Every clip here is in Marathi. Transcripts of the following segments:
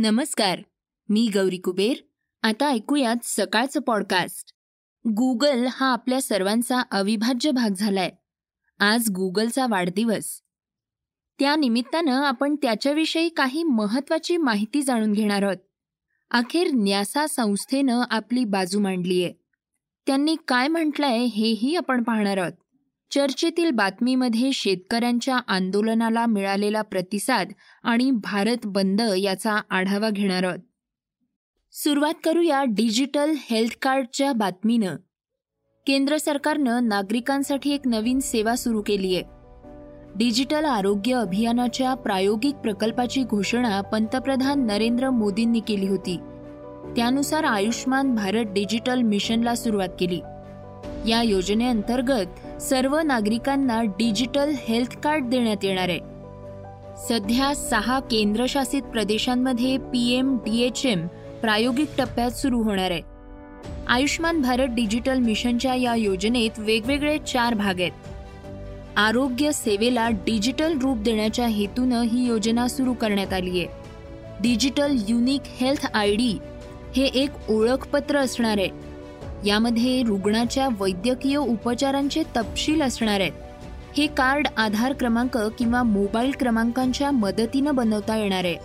नमस्कार मी गौरी कुबेर. आता ऐकूयात सकाळचं पॉडकास्ट गुगल हा आपल्या सर्वांचा अविभाज्य भाग झालाय. आज गुगलचा वाढदिवस. त्या निमित्तानं आपण त्याच्याविषयी काही महत्वाची माहिती जाणून घेणार आहोत. अखेर न्यासा संस्थेनं आपली बाजू मांडलीय. त्यांनी काय म्हटलंय हेही आपण पाहणार आहोत. चर्चेतील बातमीमध्ये शेतकऱ्यांच्या आंदोलनाला मिळालेला प्रतिसाद आणि भारत बंद याचा आढावा घेणार आहोत. सुरुवात करूया डिजिटल हेल्थ कार्डच्या बातमीनं. केंद्र सरकारनं नागरिकांसाठी एक नवीन सेवा सुरू केली आहे डिजिटल आरोग्य अभियानाच्या प्रायोगिक प्रकल्पाची घोषणा पंतप्रधान नरेंद्र मोदींनी केली होती. त्यानुसार आयुष्मान भारत डिजिटल मिशनला सुरुवात केली. या योजनेअंतर्गत सर्व नागरिकांना डिजिटल हेल्थ कार्ड देण्यात येणार आहे. सध्या सहा केंद्रशासित प्रदेशांमध्ये P M B H M प्रायोगिक टप्प्यात सुरू होणार आहे. आयुष्मान भारत डिजिटल मिशनच्या या योजनेत वेगवेगळे चार भाग आहेत. आरोग्य सेवेला डिजिटल रूप देण्याच्या हेतूनं ही योजना सुरू करण्यात आली आहे. Digital unique health I D हे एक ओळखपत्र असणार आहे. यामध्ये रुग्णाच्या वैद्यकीय उपचारांचे तपशील असणार आहेत. हे कार्ड आधार क्रमांक किंवा मोबाईल क्रमांकांच्या मदतीनं बनवता येणार आहे.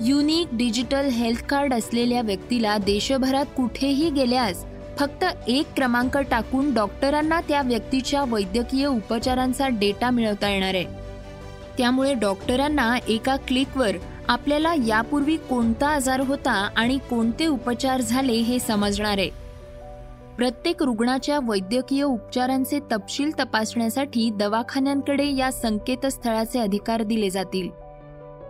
युनिक डिजिटल हेल्थ कार्ड असलेल्या व्यक्तीला देशभरात कुठेही गेल्यास फक्त एक क्रमांक टाकून डॉक्टरांना त्या व्यक्तीच्या वैद्यकीय उपचारांचा डेटा मिळवता येणार आहे. त्यामुळे डॉक्टरांना एका क्लिकवर आपल्याला यापूर्वी कोणता आजार होता आणि कोणते उपचार झाले हे समजणार आहे. प्रत्येक रुग्णाच्या वैद्यकीय उपचारांचे तपशील तपासण्यासाठी दवाखान्यांकडे या संकेतस्थळाचे अधिकार दिले जातील.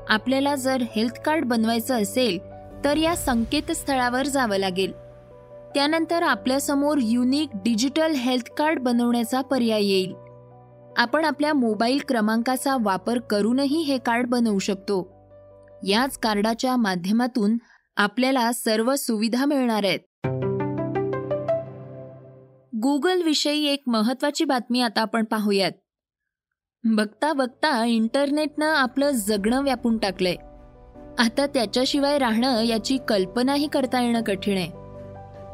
आपल्याला जर हेल्थ कार्ड बनवायचं असेल तर या संकेतस्थळावर जावं लागेल. त्यानंतर आपल्यासमोर युनिक डिजिटल हेल्थ कार्ड बनवण्याचा पर्याय येईल. आपण आपल्या मोबाईल क्रमांकाचा वापर करूनही हे कार्ड बनवू शकतो. याच कार्डाच्या माध्यमातून आपल्याला सर्व सुविधा मिळणार आहेत. गुगल विषयी एक महत्वाची बातमी आता आपण पाहूयात. बघता बघता इंटरनेटनं आपलं जगणं व्यापून टाकलंय. आता त्याच्याशिवाय राहणं याची कल्पनाही करता येणं कठीण आहे.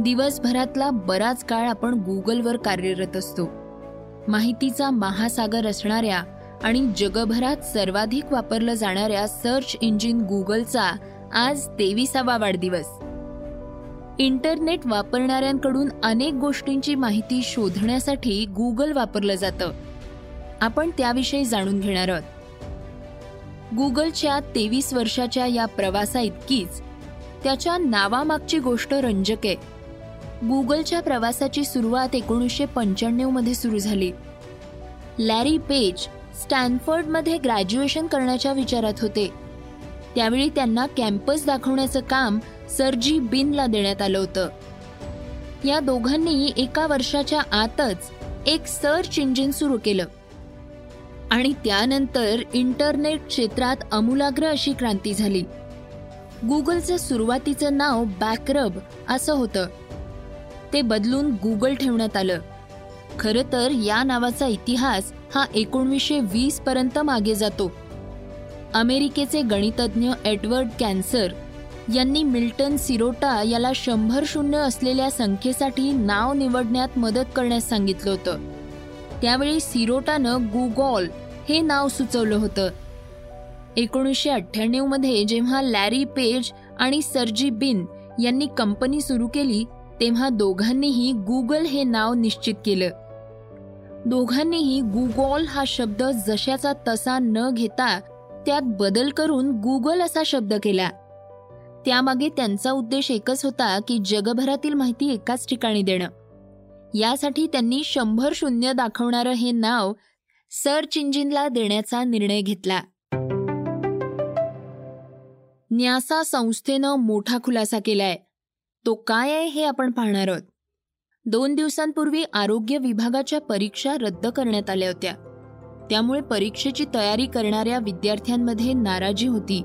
दिवसभरातला बराच काळ आपण गुगलवर कार्यरत असतो. माहितीचा महासागर असणाऱ्या आणि जगभरात सर्वाधिक वापरलं जाणाऱ्या सर्च इंजिन गुगलचा आज तेविसावा वाढदिवस. इंटरनेट वापरणाऱ्यांकडून अनेक गोष्टींची माहिती शोधण्यासाठी गुगल वापरलं जातं. आपण त्याविषयी जाणून घेणार आहोत. गुगलच्या तेवीस वर्षाच्या या प्रवासा इतकीच त्याच्या नावामागची गोष्ट रंजक आहे. गुगलच्या प्रवासाची सुरुवात एकोणीसशे पंच्याण्णवमध्ये सुरू झाली. लॅरी पेज स्टॅनफर्डमध्ये ग्रॅज्युएशन करण्याच्या विचारात होते. त्यावेळी त्यांना कॅम्पस दाखवण्याचं काम सरजी बिनला देण्यात आलं होतं. या दोघांनी एका वर्षाच्या आतच एक सर्च इंजिन सुरू केलं. आणि त्यानंतर इंटरनेट क्षेत्रात अमूलाग्र अशी क्रांती झाली. गुगलचं सुरुवातीचं नाव बॅकरब असं होतं. ते बदलून गुगल ठेवण्यात आलं. खरं तर या नावाचा इतिहास हा एकोणवीसशे वीस पर्यंत मागे जातो. अमेरिकेचे गणितज्ञ एडवर्ड कॅन्सर यांनी मिल्टन सिरोटा याला शंभर शून्य असलेल्या संख्येसाठी नाव निवडण्यात मदत करण्यास सांगितलं होतं. त्यावेळी सिरोटानं गुगॉल हे नाव सुचवलं होतं. एकोणीसशे अठ्ठ्याण्णवमध्ये जेव्हा लॅरी पेज आणि सरजी बिन यांनी कंपनी सुरू केली तेव्हा दोघांनीही गुगल हे नाव निश्चित केलं. दोघांनीही गुगॉल हा शब्द जशाचा तसा न घेता त्यात बदल करून गुगल असा शब्द केला. त्यामागे त्यांचा उद्देश एकच होता की जगभरातील माहिती एकाच ठिकाणी देणं. यासाठी त्यांनी शंभर शून्य दाखवणारं हे नाव सर्च इंजिनला देण्याचा निर्णय घेतला. न्यासा संस्थेनं मोठा खुलासा केलाय. तो काय आहे हे आपण पाहणार आहोत. दोन दिवसांपूर्वी आरोग्य विभागाच्या परीक्षा रद्द करण्यात आल्या होत्या. त्यामुळे परीक्षेची तयारी करणाऱ्या विद्यार्थ्यांमध्ये नाराजी होती.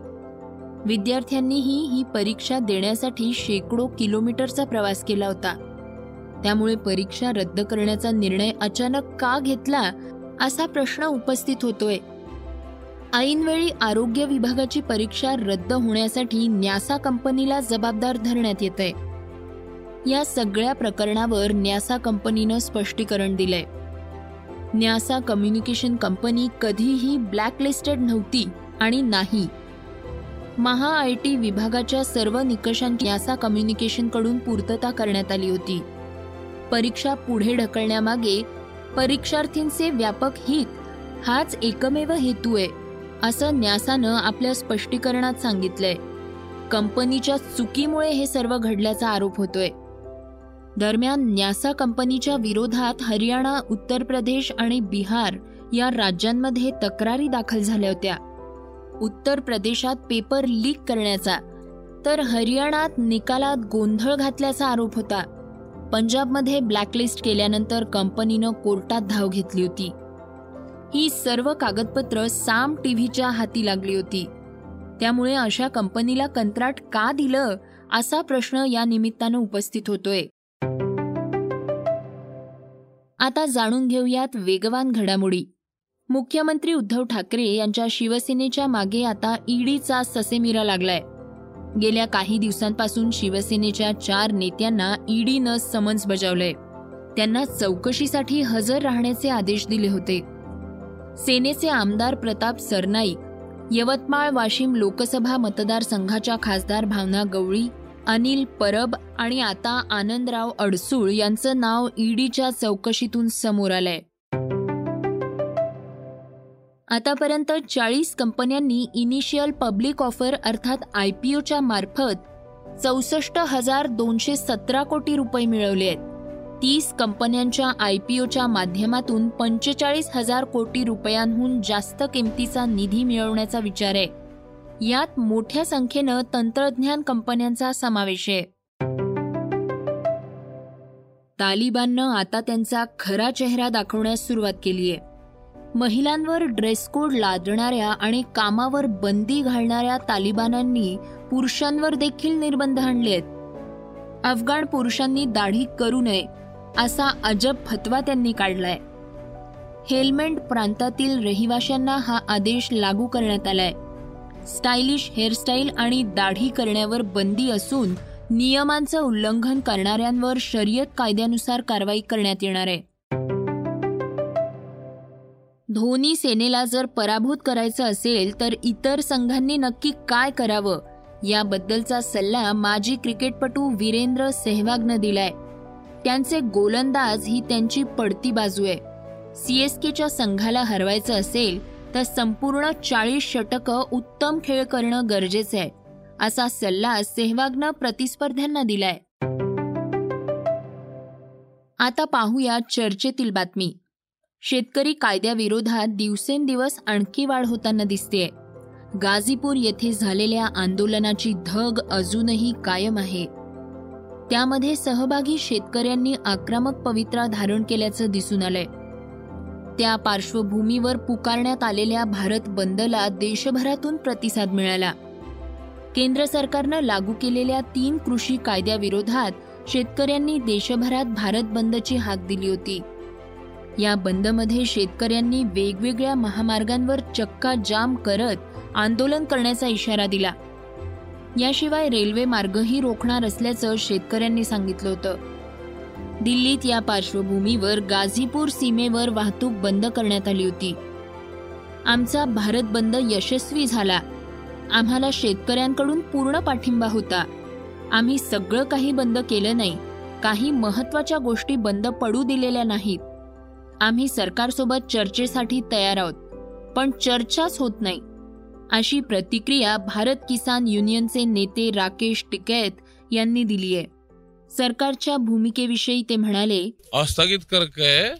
विद्यार्थ्यांनीही ही परीक्षा देण्यासाठी शेकडो किलोमीटरचा प्रवास केला होता. त्यामुळे परीक्षा रद्द करण्याचा निर्णय अचानक का घेतला असा प्रश्न उपस्थित होतोय. ऐनवेळी आरोग्य विभागाची परीक्षा रद्द होण्यासाठी न्यासा कंपनीला जबाबदार धरण्यात येत आहे या सगळ्या प्रकरणावर न्यासा कंपनीनं स्पष्टीकरण दिलंय. न्यासा कम्युनिकेशन कंपनी कधीही ब्लॅकलिस्टेड नव्हती आणि नाही. महा आय टी विभागाच्या सर्व निकषांची न्यासा कम्युनिकेशनकडून पूर्तता करण्यात आली होती. परीक्षा पुढे ढकलण्यामागे परीक्षार्थींचे व्यापक हित हाच एकमेव हेतू आहे असं न्यासानं आपल्या स्पष्टीकरणात सांगितलंय. कंपनीच्या चुकीमुळे हे सर्व घडल्याचा आरोप होतोय. दरम्यान न्यासा कंपनीच्या विरोधात हरियाणा उत्तर प्रदेश आणि बिहार या राज्यांमध्ये तक्रारी दाखल झाल्या होत्या. उत्तर प्रदेशात पेपर लीक करण्याचा. तर हरियाणात निकालात गोंधळ घातल्याचा आरोप होता. पंजाबमध्ये ब्लॅकलिस्ट केल्यानंतर कंपनीनं कोर्टात धाव घेतली होती. ही सर्व कागदपत्र साम टीव्हीच्या हाती लागली होती. त्यामुळे अशा कंपनीला कंत्राट का दिलं असा प्रश्न या निमित्तानं उपस्थित होतोय. आता जाणून घेऊयात वेगवान घडामोडी. मुख्यमंत्री उद्धव ठाकरे यांच्या शिवसेनेच्या मागे आता ईडीचा ससेमिरा लागलाय. गेल्या काही दिवसांपासून शिवसेनेच्या चार नेत्यांना ईडीनं समन्स बजावलंय. त्यांना चौकशीसाठी हजर राहण्याचे आदेश दिले होते. सेनेचे आमदार प्रताप सरनाईक यवतमाळ वाशिम लोकसभा मतदारसंघाच्या खासदार भावना गवळी अनिल परब आणि आता आनंदराव अडसूळ यांचं नाव ईडीच्या चौकशीतून समोर आलंय. आतापर्यंत चाळीस कंपन्यांनी इनिशियल पब्लिक ऑफर अर्थात आय पी ओच्या मार्फत चौसष्ट हजार दोनशे सतरा कोटी रुपये मिळवले आहेत. तीस कंपन्यांच्या आय पी ओच्या माध्यमातून पंचेचाळीस हजार कोटी रुपयांहून जास्त किमतीचा निधी मिळवण्याचा विचार आहे. यात मोठ्या संख्येनं तंत्रज्ञान कंपन्यांचा समावेश आहे. तालिबाननं आता त्यांचा खरा चेहरा दाखवण्यास सुरुवात केली आहे. महिलांवर ड्रेस कोड लादणाऱ्या आणि कामावर बंदी घालणाऱ्या तालिबानांनी पुरुषांवर देखील निर्बंध आणले आहेत. अफगाण पुरुषांनी दाढी करू नये असा अजब फतवा त्यांनी काढलाय. हेल्मेंट प्रांतातील रहिवाशांना हा आदेश लागू करण्यात आलाय. स्टायलिश हेअरस्टाईल आणि दाढी करण्यावर बंदी असून नियमांचं उल्लंघन करणाऱ्यांवर शर्यत कायद्यानुसार कारवाई करण्यात येणार आहे. धोनी सेनेला जर पराभूत करायचं असेल तर इतर संघांनी नक्की काय करावं? याबद्दलचा सल्ला माजी क्रिकेटपटू वीरेंद्र सेहवागनं दिलाय. त्यांचे गोलंदाज ही त्यांची पडती बाजू आहे. सीएसकेच्या संघाला हरवायचं असेल तर संपूर्ण चाळीस षटकं उत्तम खेळ करणं गरजेचं आहे असा सल्ला सेहवागनं प्रतिस्पर्ध्यांना दिलाय. आता पाहूया चर्चेतील बातमी. शेतकरी कायद्याविरोधात दिवसेंदिवस आणखी वाढ होताना दिसतेय. गाझीपूर येथे झालेल्या आंदोलनाची धग अजूनही कायम आहे. त्यामध्ये सहभागी शेतकऱ्यांनी आक्रमक पवित्रा धारण केल्याचं दिसून आलंय. त्या पार्श्वभूमीवर पुकारण्यात आलेल्या भारत बंदला देशभरातून प्रतिसाद मिळाला. केंद्र सरकारनं लागू केलेल्या तीन कृषी कायद्याविरोधात शेतकऱ्यांनी देशभरात भारत बंदची हाक दिली होती. या बंदमध्ये शेतकऱ्यांनी वेगवेगळ्या महामार्गांवर चक्का जाम करत आंदोलन करण्याचा इशारा दिला. याशिवाय रेल्वे मार्गही रोखणार असल्याचं शेतकऱ्यांनी सांगितलं होतं. दिल्लीत या पार्श्वभूमीवर गाझीपूर सीमेवर वाहतूक बंद करण्यात आली होती. आमचा भारत बंद यशस्वी झाला. आम्हाला शेतकऱ्यांकडून पूर्ण पाठिंबा होता. आम्ही सगळं काही बंद केलं नाही. काही महत्त्वाच्या गोष्टी बंद पडू दिलेल्या नाहीत. आम्ही सरकारसोबत चर्चेसाठी तयार आहोत पण चर्चाच होत नाही. अशी प्रतिक्रिया भारत किसान युनियनचे नेते राकेश टिकैत यांनी दिली आहे सरकारच्या भूमिकेविषयी ते म्हणाले स्थगित करके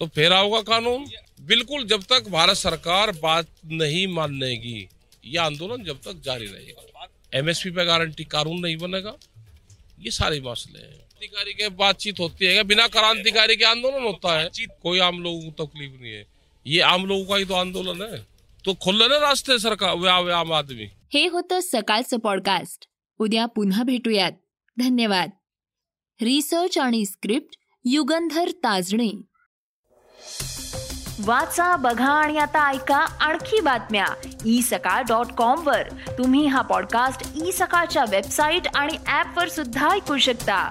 तो फेरावगा होगा कानून. बिल्कुल जब तक भारत सरकार बात नहीं मानेगी ये आंदोलन जब तक जारी रहेगा। एमएसपी पे गारंटी कानून नहीं बनेगा। ये सारे मसले हैं। क्रांतिकारी के बातचीत होती है बिना क्रांतिकारी के आंदोलन होता है। कोई आम लोगों को तकलीफ नहीं है। ये आम लोगों का ही तो आंदोलन है। तो खुललं ना रास्ते सरकार आम आदमी। हे होतं सकाळचं पॉडकास्ट उद्या पुन्हा भेटूयात. धन्यवाद. रिसर्च आणि स्क्रिप्ट युगंधर ताजणे. वाचा बघा आणि आता ऐका आणखी बातम्या. ई सकाळ डॉट कॉम वर. तुम्ही हा पॉडकास्ट ई सकाळच्या वेबसाईट आणि ऍप वर सुद्धा ऐकू शकता.